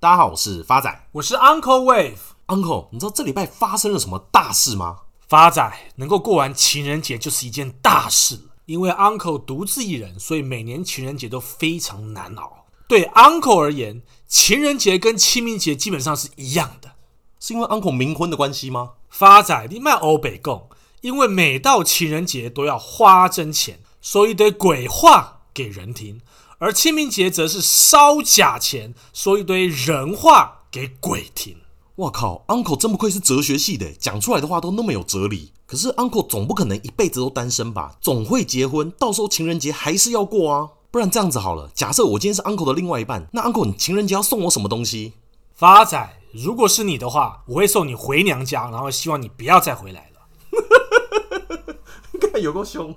大家好，我是发仔，我是 Uncle Wave。Uncle，你知道这礼拜发生了什么大事吗？发仔能够过完情人节就是一件大事。因为 Uncle 独自一人，所以每年情人节都非常难熬。对 Uncle 而言，情人节跟清明节基本上是一样的。是因为 Uncle 冥婚的关系吗？发仔，你卖欧北贡，因为每到情人节都要花真钱，所以得鬼话给人听；而清明节则是烧假钱，说一堆人话给鬼听。哇靠，Uncle 真不愧是哲学系的，讲出来的话都那么有哲理。可是 Uncle 总不可能一辈子都单身吧？总会结婚，到时候情人节还是要过啊。不然这样子好了，假设我今天是 Uncle 的另外一半，那 Uncle 你情人节要送我什么东西？发仔，如果是你的话，我会送你回娘家，然后希望你不要再回来了。看有够凶。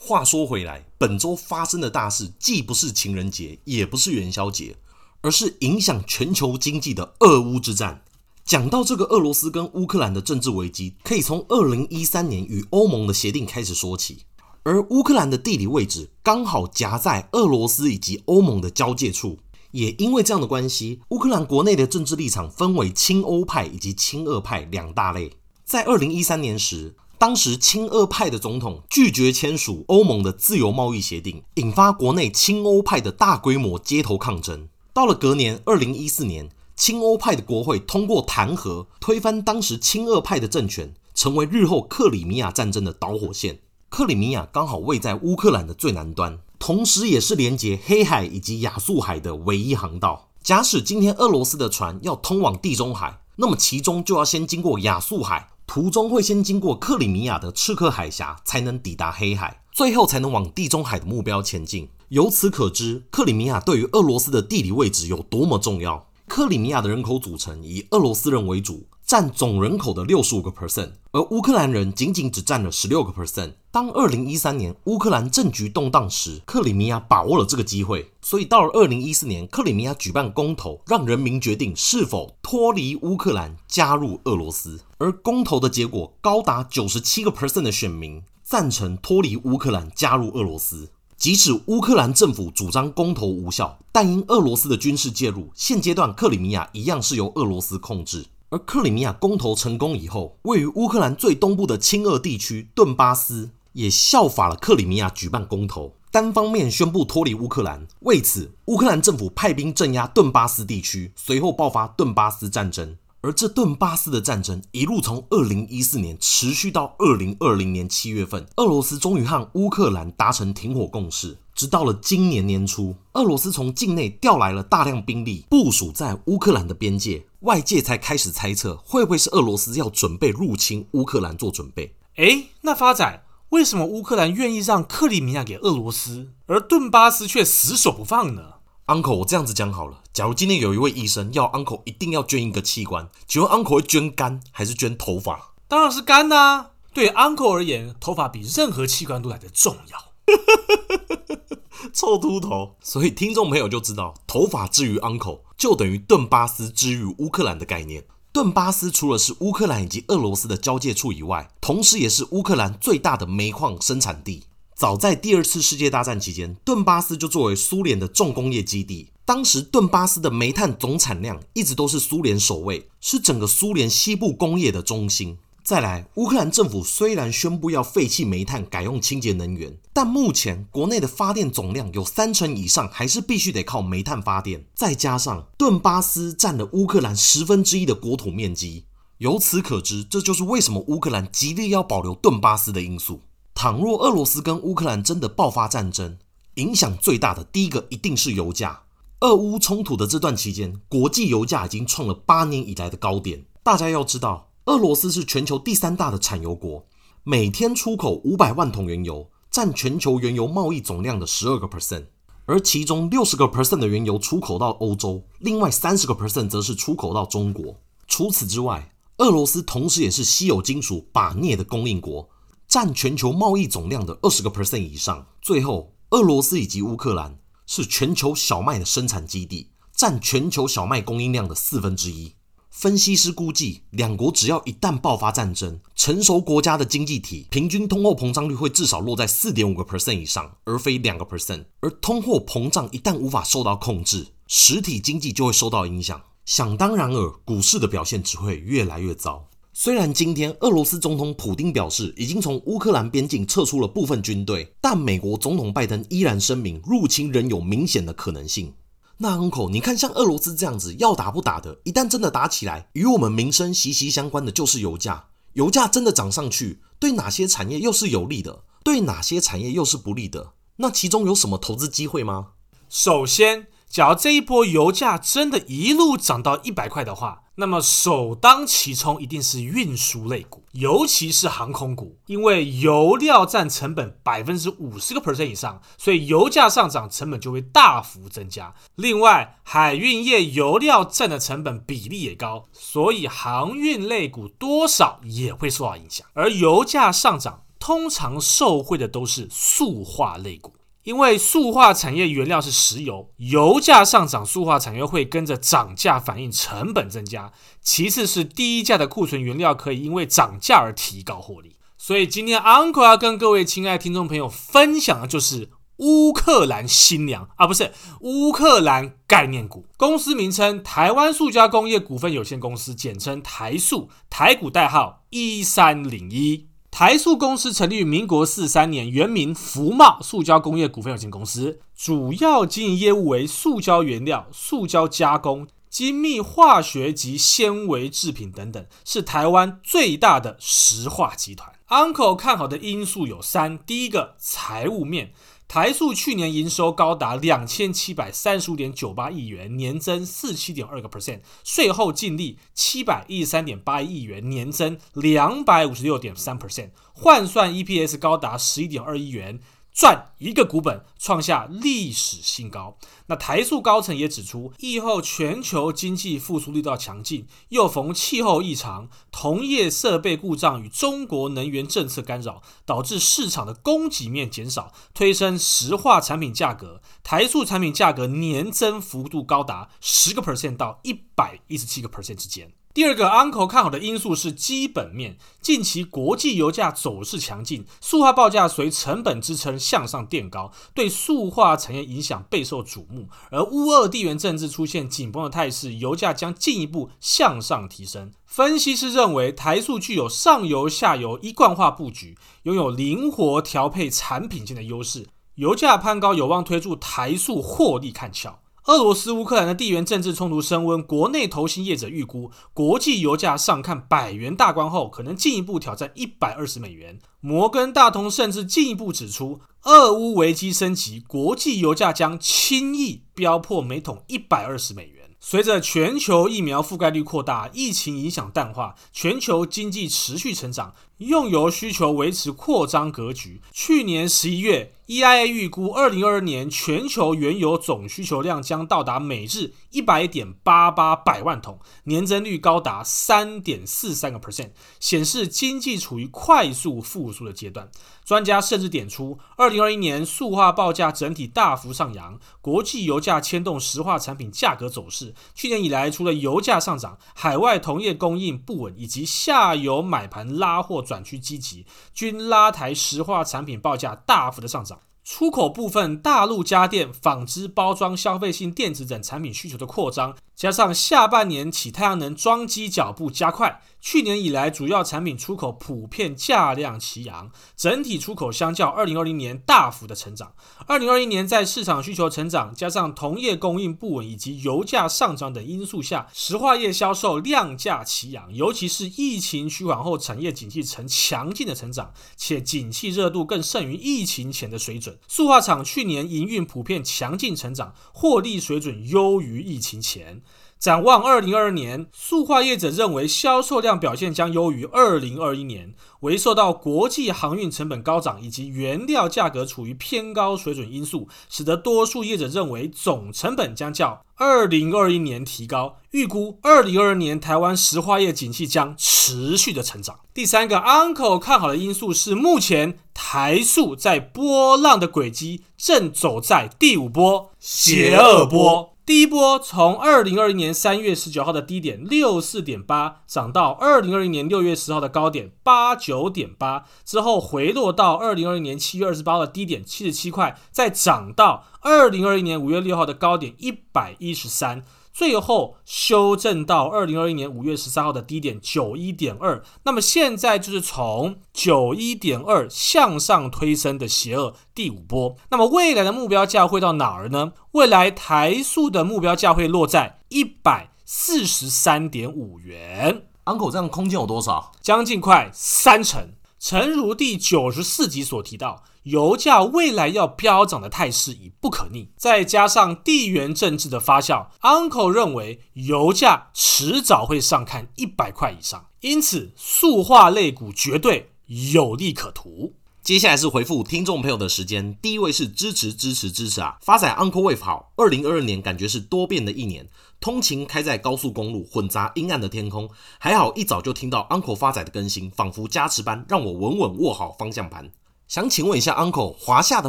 话说回来，本周发生的大事既不是情人节，也不是元宵节，而是影响全球经济的俄乌之战。讲到这个俄罗斯跟乌克兰的政治危机，可以从二零一三年与欧盟的协定开始说起。而乌克兰的地理位置刚好夹在俄罗斯以及欧盟的交界处，也因为这样的关系，乌克兰国内的政治立场分为亲欧派以及亲俄派两大类。在二零一三年时，当时亲俄派的总统拒绝签署欧盟的自由贸易协定，引发国内亲欧派的大规模街头抗争。到了隔年二零一四年。亲欧派的国会通过弹劾，推翻当时亲俄派的政权，成为日后克里米亚战争的导火线。克里米亚刚好位在乌克兰的最南端，同时也是连接黑海以及亚速海的唯一航道。假使今天俄罗斯的船要通往地中海，那么其中就要先经过亚速海，途中会先经过克里米亚的赤克海峡，才能抵达黑海，最后才能往地中海的目标前进。由此可知，克里米亚对于俄罗斯的地理位置有多么重要。克里米亚的人口组成以俄罗斯人为主，占总人口的六十五个 percent，而乌克兰人仅仅只占了十六个 percent。当二零一三年乌克兰政局动荡时，克里米亚把握了这个机会，所以到了二零一四年，克里米亚举办公投，让人民决定是否脱离乌克兰，加入俄罗斯。而公投的结果高达九十七个 percent 的选民赞成脱离乌克兰，加入俄罗斯。即使乌克兰政府主张公投无效，但因俄罗斯的军事介入，现阶段克里米亚一样是由俄罗斯控制。而克里米亚公投成功以后，位于乌克兰最东部的亲俄地区顿巴斯也效法了克里米亚举办公投，单方面宣布脱离乌克兰。为此，乌克兰政府派兵镇压顿巴斯地区，随后爆发顿巴斯战争。而这顿巴斯的战争一路从二零一四年持续到二零二零年七月份，俄罗斯终于和乌克兰达成停火共识。直到了今年年初，俄罗斯从境内调来了大量兵力，部署在乌克兰的边界，外界才开始猜测，会不会是俄罗斯要准备入侵乌克兰做准备？诶，那发仔，为什么乌克兰愿意让克里米亚给俄罗斯，而顿巴斯却死守不放呢？Uncle，我这样子讲好了。假如今天有一位医生要 Uncle 一定要捐一个器官，请问 Uncle 会捐肝还是捐头发？当然是肝呐、啊！对 Uncle 而言，头发比任何器官都来得重要。臭秃头！所以听众朋友就知道，头发之于 Uncle 就等于顿巴斯之于乌克兰的概念。顿巴斯除了是乌克兰以及俄罗斯的交界处以外，同时也是乌克兰最大的煤矿生产地。早在第二次世界大战期间，顿巴斯就作为苏联的重工业基地。当时，顿巴斯的煤炭总产量一直都是苏联首位，是整个苏联西部工业的中心。再来，乌克兰政府虽然宣布要废弃煤炭，改用清洁能源，但目前国内的发电总量有三成以上还是必须得靠煤炭发电。再加上顿巴斯占了乌克兰十分之一的国土面积，由此可知，这就是为什么乌克兰极力要保留顿巴斯的因素。倘若俄罗斯跟乌克兰真的爆发战争，影响最大的第一个一定是油价。俄乌冲突的这段期间，国际油价已经创了八年以来的高点。大家要知道，俄罗斯是全球第三大的产油国，每天出口五百万桶原油，占全球原油贸易总量的十二个 percent，而其中六十个 percent 的原油出口到欧洲，另外三十个 percent 则是出口到中国。除此之外，俄罗斯同时也是稀有金属钯镍的供应国。占全球贸易总量的二十个 percent 以上。最后，俄罗斯以及乌克兰是全球小麦的生产基地，占全球小麦供应量的四分之一。分析师估计，两国只要一旦爆发战争，成熟国家的经济体平均通货膨胀率会至少落在四点五个 percent 以上，而非两个 percent。而通货膨胀一旦无法受到控制，实体经济就会受到影响。想当然尔，股市的表现只会越来越糟。虽然今天俄罗斯总统普丁表示已经从乌克兰边境撤出了部分军队，但美国总统拜登依然声明入侵仍有明显的可能性。那 Uncle，你看像俄罗斯这样子要打不打的，一旦真的打起来，与我们民生息息相关的就是油价。油价真的涨上去，对哪些产业又是有利的，对哪些产业又是不利的？那其中有什么投资机会吗？首先，假如这一波油价真的一路涨到一百块的话。那么首当其冲一定是运输类股，尤其是航空股，因为油料占成本百分之五十个 percent 以上，所以油价上涨，成本就会大幅增加。另外，海运业油料占的成本比例也高，所以航运类股多少也会受到影响。而油价上涨，通常受惠的都是塑化类股。因为塑化产业原料是石油，油价上涨，塑化产业会跟着涨价，反映成本增加。其次是低价的库存原料可以因为涨价而提高获利。所以今天 Uncle 要跟各位亲爱听众朋友分享的就是乌克兰新娘啊，不是乌克兰概念股，公司名称台湾塑胶工业股份有限公司，简称台塑，台股代号一三零一。台塑公司成立于民国四三年，原名福茂塑胶工业股份有限公司，主要经营业务为塑胶原料、塑胶加工、精密化学及纤维制品等等，是台湾最大的石化集团。Uncle 看好的因素有三：第一个，财务面。台塑去年营收高达两千七百三十五点九八亿元，年增四七点二个 percent，税后净利七百一十三点八亿元，年增两百五十六点三 percent，换算 EPS 高达十一点二亿元。赚一个股本，创下历史新高。那台塑高层也指出，疫后全球经济复苏力道强劲，又逢气候异常、同业设备故障与中国能源政策干扰，导致市场的供给面减少，推升石化产品价格。台塑产品价格年增幅度高达十个 percent 到一百一十七个 percent 之间。第二个 Uncle 看好的因素是基本面，近期国际油价走势强劲，塑化报价随成本支撑向上垫高，对塑化产业影响备受瞩目。而乌俄地缘政治出现紧绷的态势，油价将进一步向上提升。分析师认为，台塑具有上游下游一贯化布局，拥有灵活调配产品线的优势，油价攀高有望推助台塑获利看俏。俄罗斯乌克兰的地缘政治冲突升温，国内投行业者预估，国际油价上看百元大关后，可能进一步挑战一百二十美元。摩根大通甚至进一步指出，俄乌危机升级，国际油价将轻易飙破每桶一百二十美元。随着全球疫苗覆盖率扩大，疫情影响淡化，全球经济持续成长，用油需求维持扩张格局。去年十一月，EIA 预估二零二二年全球原油总需求量将到达每日一百点八八百万桶，年增率高达三点四三个 percent，显示经济处于快速复苏的阶段。专家甚至点出，二零二一年塑化报价整体大幅上扬，国际油价牵动石化产品价格走势。去年以来，除了油价上涨，海外同业供应不稳以及下游买盘拉货转趋积极，均拉抬石化产品报价大幅的上涨。出口部分，大陆家电、纺织、包装、消费性电子等产品需求的扩张，加上下半年起太阳能装机脚步加快，去年以来主要产品出口普遍价量齐扬，整体出口相较二零二零年大幅的成长。二零二一年在市场需求成长，加上同业供应不稳以及油价上涨等因素下，石化业销售量价齐扬，尤其是疫情趋缓后，产业景气呈强劲的成长，且景气热度更胜于疫情前的水准。塑化厂去年营运普遍强劲成长，获利水准优于疫情前。展望二零二二年，塑化业者认为销售量表现将优于二零二一年，唯受到国际航运成本高涨以及原料价格处于偏高水准因素，使得多数业者认为总成本将较二零二一年提高。预估二零二二年台湾石化业景气将持续的成长。第三个 Uncle 看好的因素是，目前台塑在波浪的轨迹正走在第五波邪恶波。第一波从二零二零年三月十九号的低点六四点八涨到二零二零年六月十号的高点八九点八，之后回落到二零二零年七月二十八号的低点七十七块，再涨到二零二零年五月六号的高点一百一十三。最后修正到二零二一年五月十三号的低点九一点二，那么现在就是从九一点二向上推升的邪恶第五波。那么未来的目标价会到哪儿呢？未来台塑的目标价会落在一百四十三点五元。Uncle，这样空间有多少？将近快三成。诚如第九十四集所提到。油价未来要飙涨的态势已不可逆，再加上地缘政治的发酵，Uncle 认为油价迟早会上看一百块以上，因此塑化类股绝对有利可图。接下来是回复听众朋友的时间，第一位是支持支持支持啊，发仔 Uncle Wave 好，二零二二年感觉是多变的一年，通勤开在高速公路，混杂阴暗的天空，还好一早就听到 Uncle 发仔的更新，仿佛加持般让我稳稳握好方向盘。想请问一下，Uncle，华夏的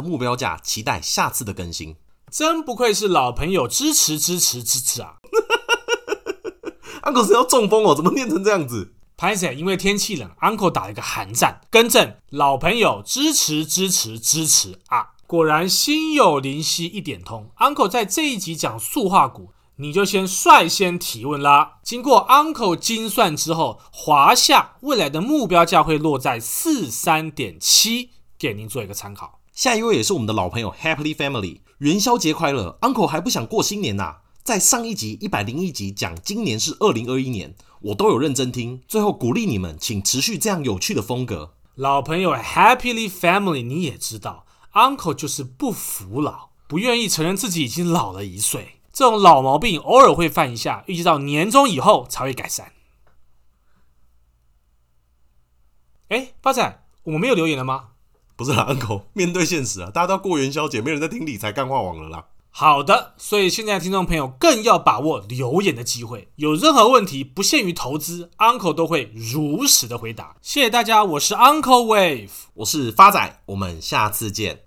目标价，期待下次的更新。真不愧是老朋友，支持支持支持啊！Uncle 是要中风哦，怎么念成这样子？拍谢，因为天气冷，Uncle 打了一个寒战。更正，老朋友支持支持支持啊！果然心有灵犀一点通，Uncle 在这一集讲塑化股，你就先率先提问啦。经过 Uncle 精算之后，华夏未来的目标价会落在四三点七。给您做一个参考。下一位也是我们的老朋友，Happily Family，元宵节快乐，Uncle 还不想过新年呐、在上一集一百零一集讲今年是二零二一年，我都有认真听，最后鼓励你们，请持续这样有趣的风格。老朋友，Happily Family，你也知道，Uncle 就是不服老，不愿意承认自己已经老了一岁，这种老毛病偶尔会犯一下，预计到年终以后才会改善。哎，发仔，我们没有留言了吗？不是啦，Uncle，面对现实啊，大家都要过元宵节，没人在听理财干话网了啦。好的，所以现在听众朋友更要把握留言的机会，有任何问题不限于投资，Uncle 都会如实的回答。谢谢大家，我是 Uncle Wave，我是发仔，我们下次见。